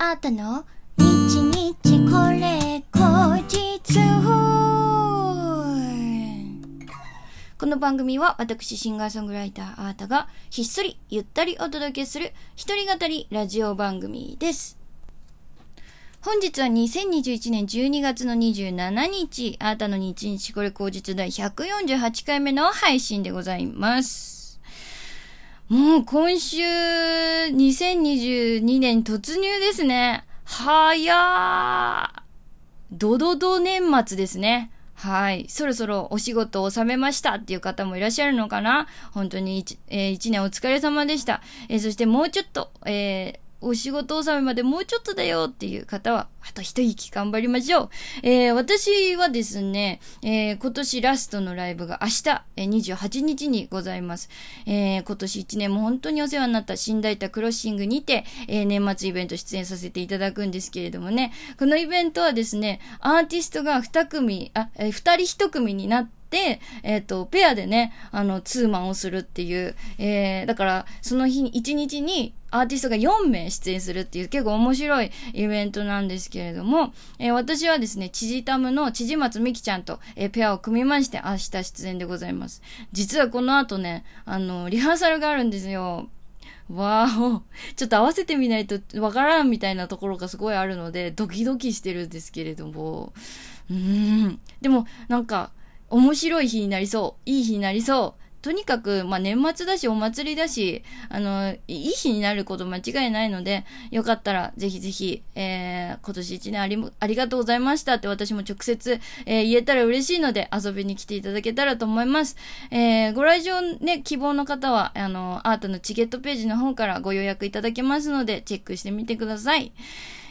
あったの？日日これ後日この番組は私シンガーソングライターアータがひっそりゆったりお届けする一人語りラジオ番組です。本日は2021年12月の27日、あーたの日日これ口実第148回目の配信でございます。もう今週2022年突入ですね。はやー。ドドド年末ですね。はい。そろそろお仕事を収めましたっていう方もいらっしゃるのかな本当に一、えー年お疲れ様でした。えーそしてもうちょっと、えーお仕事納めまでもうちょっとだよっていう方は、あと一息頑張りましょう。えー私はですね、えー今年ラストのライブが明日、え28日にございます。えー今年1年も本当にお世話になった新大田クロッシングにて、えー年末イベント出演させていただくんですけれどもね、このイベントはですね、アーティストが2組、あ、えー2人1組になって、えっ、と、ペアでね、あの、ツーマンをするっていう、えー、だから、その日に、1日にアーティストが4名出演するっていう結構面白いイベントなんですけれども、えー私はですね、チジタムの千々松美希ちゃんと、えーペアを組みまして、明日出演でございます。実はこの後ね、あの、リハーサルがあるんですよ。わーお。ちょっと合わせてみないとわからんみたいなところがすごいあるので、ドキドキしてるんですけれども。うーん。でも、なんか、面白い日になりそう。いい日になりそう。とにかく、まあ、年末だし、お祭りだし、あの、いい日になること間違いないので、よかったら、ぜひぜひ、えー、今年一年あり、ありがとうございましたって私も直接、えー言えたら嬉しいので、遊びに来ていただけたらと思います。えー、ご来場ね、希望の方は、あの、アートのチケットページの方からご予約いただけますので、チェックしてみてください。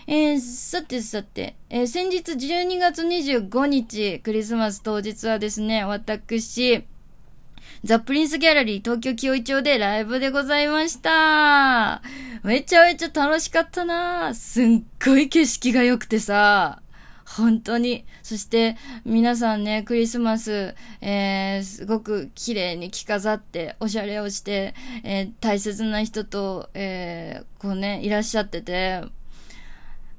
えー、さてさて、えー先日12月25日、クリスマス当日はですね、私、ザ・プリンスギャラリー東京清井町でライブでございました。めちゃめちゃ楽しかったなすっごい景色が良くてさ。本当に。そして、皆さんね、クリスマス、えー、すごく綺麗に着飾って、おしゃれをして、えー大切な人と、えーこうね、いらっしゃってて、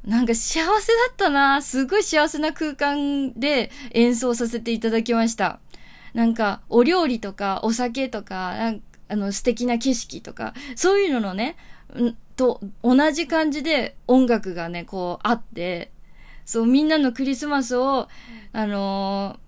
なんか幸せだったなすごい幸せな空間で演奏させていただきました。なんか、お料理とか、お酒とか、あの、素敵な景色とか、そういうののね、んと、同じ感じで音楽がね、こう、あって、そう、みんなのクリスマスを、あのー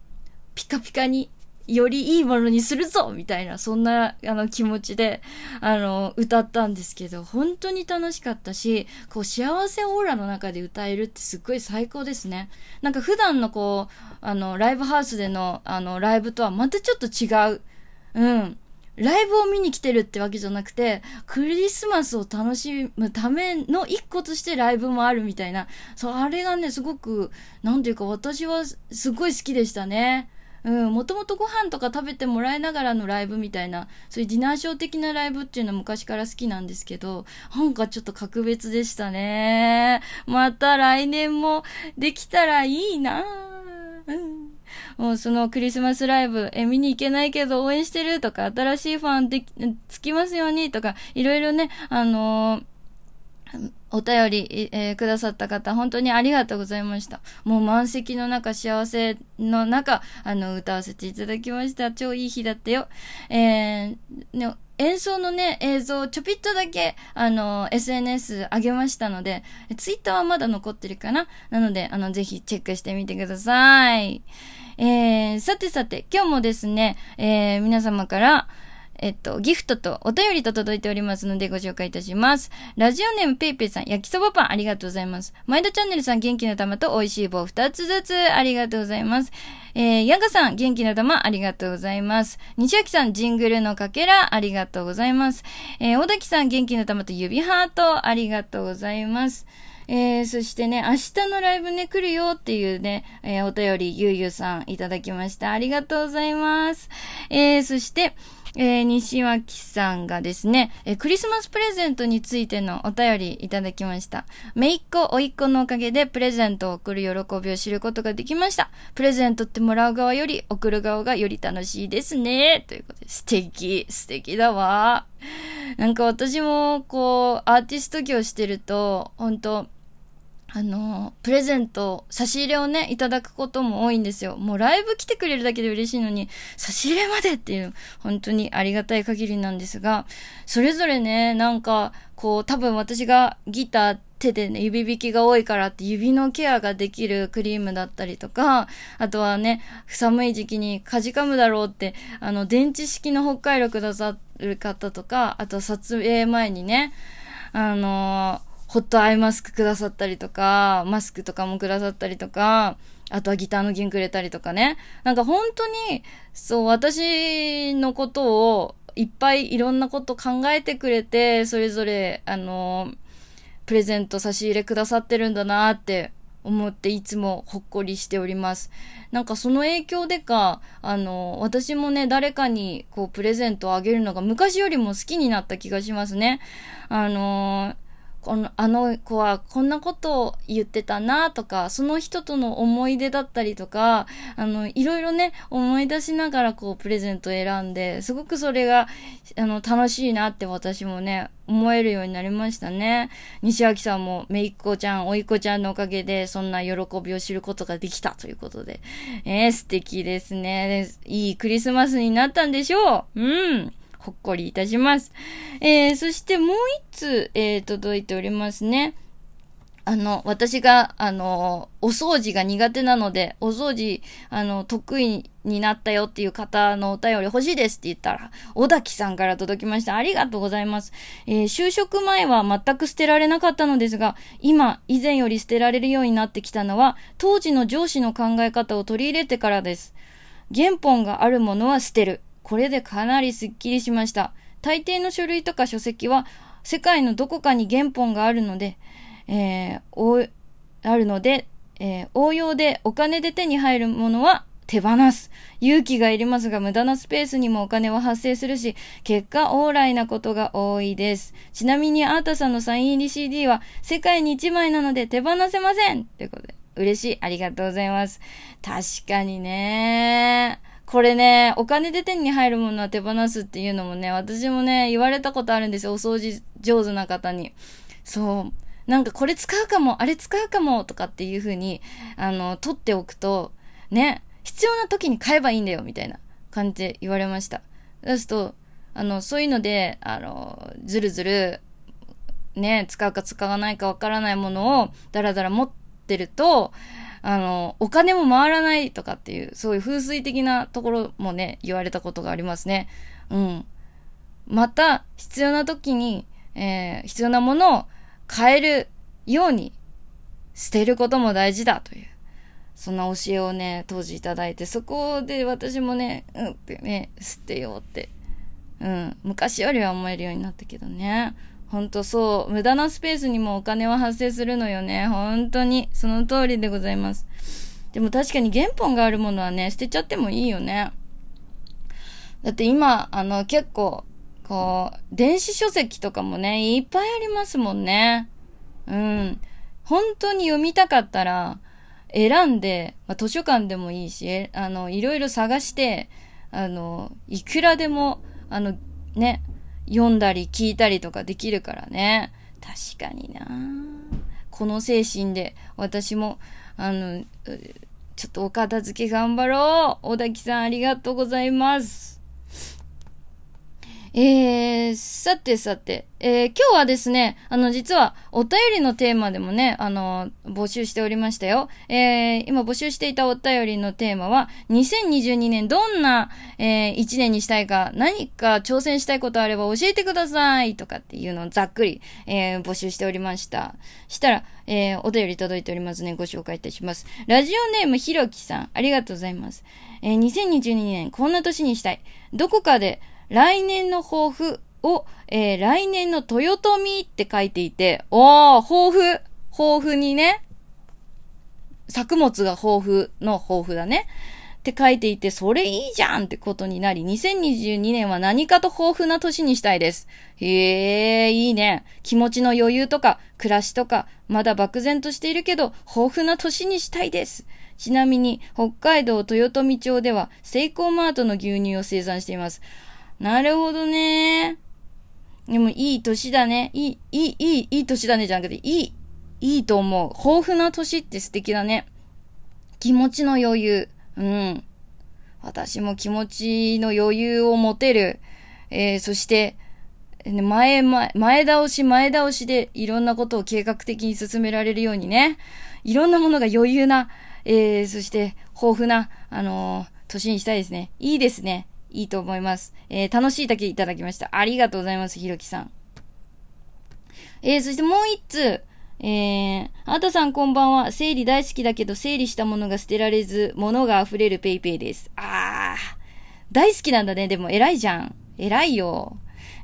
ピカピカに、よりいいものにするぞみたいな、そんな、あの、気持ちで、あの、歌ったんですけど、本当に楽しかったし、こう、幸せオーラの中で歌えるってすっごい最高ですね。なんか普段のこう、あの、ライブハウスでの、あの、ライブとはまたちょっと違う。うん。ライブを見に来てるってわけじゃなくて、クリスマスを楽しむための一個としてライブもあるみたいな。そう、あれがね、すごく、なんていうか私はすごい好きでしたね。うん、もともとご飯とか食べてもらいながらのライブみたいな、そういうディナーショー的なライブっていうのは昔から好きなんですけど、なんかちょっと格別でしたね。また来年もできたらいいなうん。もうそのクリスマスライブ、え、見に行けないけど応援してるとか、新しいファンでき、つきますようにとか、いろいろね、あのーお便り、えーくださった方、本当にありがとうございました。もう満席の中、幸せの中、あの、歌わせていただきました。超いい日だったよ。えーね演奏のね、映像、ちょぴっとだけ、あの、SNS 上げましたので、ツイッターはまだ残ってるかな？なので、あの、ぜひチェックしてみてください。えー、さてさて、今日もですね、えー、皆様から、えっと、ギフトとお便りと届いておりますのでご紹介いたします。ラジオネームペイペイさん、焼きそばパンありがとうございます。前田チャンネルさん、元気の玉と美味しい棒2つずつありがとうございます。えー、ヤガさん、元気の玉ありがとうございます。西脇さん、ジングルのかけらありがとうございます。えー、小滝さん、元気の玉と指ハートありがとうございます。えー、そしてね、明日のライブね、来るよっていうね、えー、お便り、ゆうゆうさんいただきました。ありがとうございます。えー、そして、えー、西脇さんがですね、えークリスマスプレゼントについてのお便りいただきました。めいっ子、おいっ子のおかげでプレゼントを送る喜びを知ることができました。プレゼントってもらう側より送る側がより楽しいですね。ということで、素敵、素敵だわ。なんか私も、こう、アーティスト業してると、本当あの、プレゼント、差し入れをね、いただくことも多いんですよ。もうライブ来てくれるだけで嬉しいのに、差し入れまでっていう、本当にありがたい限りなんですが、それぞれね、なんか、こう、多分私がギター、手でね、指引きが多いからって指のケアができるクリームだったりとか、あとはね、寒い時期にかじかむだろうって、あの、電池式の北海道くださる方とか、あと撮影前にね、あのーホットアイマスクくださったりとか、マスクとかもくださったりとか、あとはギターの銀くれたりとかね。なんか本当に、そう、私のことをいっぱいいろんなこと考えてくれて、それぞれ、あの、プレゼント差し入れくださってるんだなって思っていつもほっこりしております。なんかその影響でか、あの、私もね、誰かにこうプレゼントをあげるのが昔よりも好きになった気がしますね。あのーこの、あの子はこんなことを言ってたなとか、その人との思い出だったりとか、あの、いろいろね、思い出しながらこう、プレゼント選んで、すごくそれが、あの、楽しいなって私もね、思えるようになりましたね。西脇さんも、めいっ子ちゃん、おいっ子ちゃんのおかげで、そんな喜びを知ることができたということで。えー、素敵ですね。いいクリスマスになったんでしょう。うん。ほっこりいたします。えー、そしてもう一つ、えー、届いておりますね。あの、私が、あの、お掃除が苦手なので、お掃除、あの、得意になったよっていう方のお便り欲しいですって言ったら、小滝さんから届きました。ありがとうございます。えー、就職前は全く捨てられなかったのですが、今、以前より捨てられるようになってきたのは、当時の上司の考え方を取り入れてからです。原本があるものは捨てる。これでかなりスッキリしました。大抵の書類とか書籍は世界のどこかに原本があるので、えー、あるので、えー、応用でお金で手に入るものは手放す。勇気がいりますが、無駄なスペースにもお金は発生するし、結果、往来なことが多いです。ちなみに、アータさんのサイン入り CD は、世界に1枚なので手放せませんということで、嬉しい。ありがとうございます。確かにねこれね、お金で手に入るものは手放すっていうのもね、私もね、言われたことあるんですよ。お掃除上手な方に。そう。なんかこれ使うかも、あれ使うかも、とかっていう風に、あの、取っておくと、ね、必要な時に買えばいいんだよ、みたいな感じで言われました。そうすると、あの、そういうので、あの、ずるずる、ね、使うか使わないかわからないものを、だらだら持ってると、あの、お金も回らないとかっていう、そういう風水的なところもね、言われたことがありますね。うん。また、必要な時に、えー、必要なものを変えるように捨てることも大事だという、そんな教えをね、当時いただいて、そこで私もね、うんってね、捨てようって、うん、昔よりは思えるようになったけどね。ほんとそう。無駄なスペースにもお金は発生するのよね。本当に。その通りでございます。でも確かに原本があるものはね、捨てちゃってもいいよね。だって今、あの、結構、こう、電子書籍とかもね、いっぱいありますもんね。うん。本当に読みたかったら、選んで、まあ、図書館でもいいし、あの、いろいろ探して、あの、いくらでも、あの、ね、読んだり聞いたりとかできるからね。確かになこの精神で私も、あの、ちょっとお片付け頑張ろう。小滝さんありがとうございます。えー、さてさて、えー、今日はですね、あの、実は、お便りのテーマでもね、あの、募集しておりましたよ。えー、今募集していたお便りのテーマは、2022年どんな、えー、1年にしたいか、何か挑戦したいことあれば教えてくださいとかっていうのをざっくり、えー、募集しておりました。したら、えー、お便り届いておりますね。ご紹介いたします。ラジオネームひろきさん、ありがとうございます。えー、2022年、こんな年にしたい。どこかで、来年の抱負を、えー、来年の豊臣って書いていて、おー、抱負。抱負にね、作物が豊富の抱負だね。って書いていて、それいいじゃんってことになり、2022年は何かと豊富な年にしたいです。へえ、いいね。気持ちの余裕とか、暮らしとか、まだ漠然としているけど、豊富な年にしたいです。ちなみに、北海道豊富町では、セイコーマートの牛乳を生産しています。なるほどね。でも、いい年だね。いい、いい、いい、いい年だねじゃなくて、いい、いいと思う。豊富な年って素敵だね。気持ちの余裕。うん。私も気持ちの余裕を持てる。えー、そして、前、前、前倒し前倒しでいろんなことを計画的に進められるようにね。いろんなものが余裕な、えー、そして豊富な、あのー、年にしたいですね。いいですね。いいと思います。えー、楽しいだけいただきました。ありがとうございます、ひろきさん。えー、そしてもう一つ、えー、あたさんこんばんは。整理大好きだけど、整理したものが捨てられず、物が溢れるペイペイです。あー、大好きなんだね。でも偉いじゃん。偉いよ。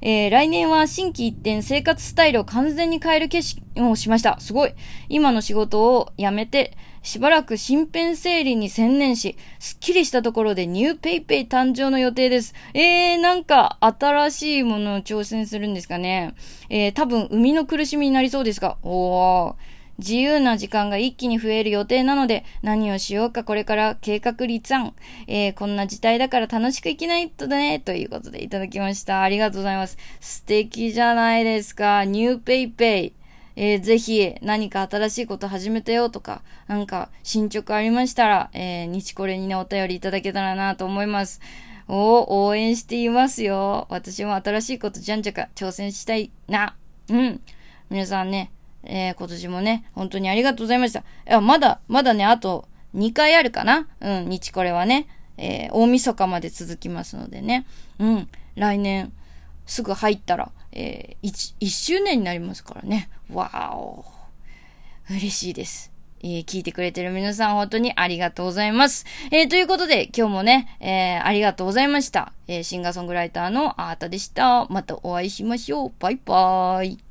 えー、来年は心機一転生活スタイルを完全に変える決心をしました。すごい。今の仕事を辞めて、しばらく身辺整理に専念し、すっきりしたところでニューペイペイ誕生の予定です。えー、なんか新しいものを挑戦するんですかね。えー、多分生みの苦しみになりそうですが、おー。自由な時間が一気に増える予定なので、何をしようかこれから計画立案。えー、こんな事態だから楽しく生きないとね、ということでいただきました。ありがとうございます。素敵じゃないですか。ニューペイペイ。えー、ぜひ何か新しいこと始めたよとか、なんか進捗ありましたら、えー、日これにね、お便りいただけたらなと思います。お応援していますよ。私も新しいことじゃんじゃか挑戦したいな。うん。皆さんね、えー、今年もね、本当にありがとうございました。いや、まだ、まだね、あと2回あるかなうん、日これはね、えー、大晦日まで続きますのでね。うん、来年、すぐ入ったら、えー、1、1周年になりますからね。わーお。嬉しいです。えー、聞いてくれてる皆さん本当にありがとうございます。えー、ということで今日もね、えー、ありがとうございました。えシンガーソングライターのあーたでした。またお会いしましょう。バイバーイ。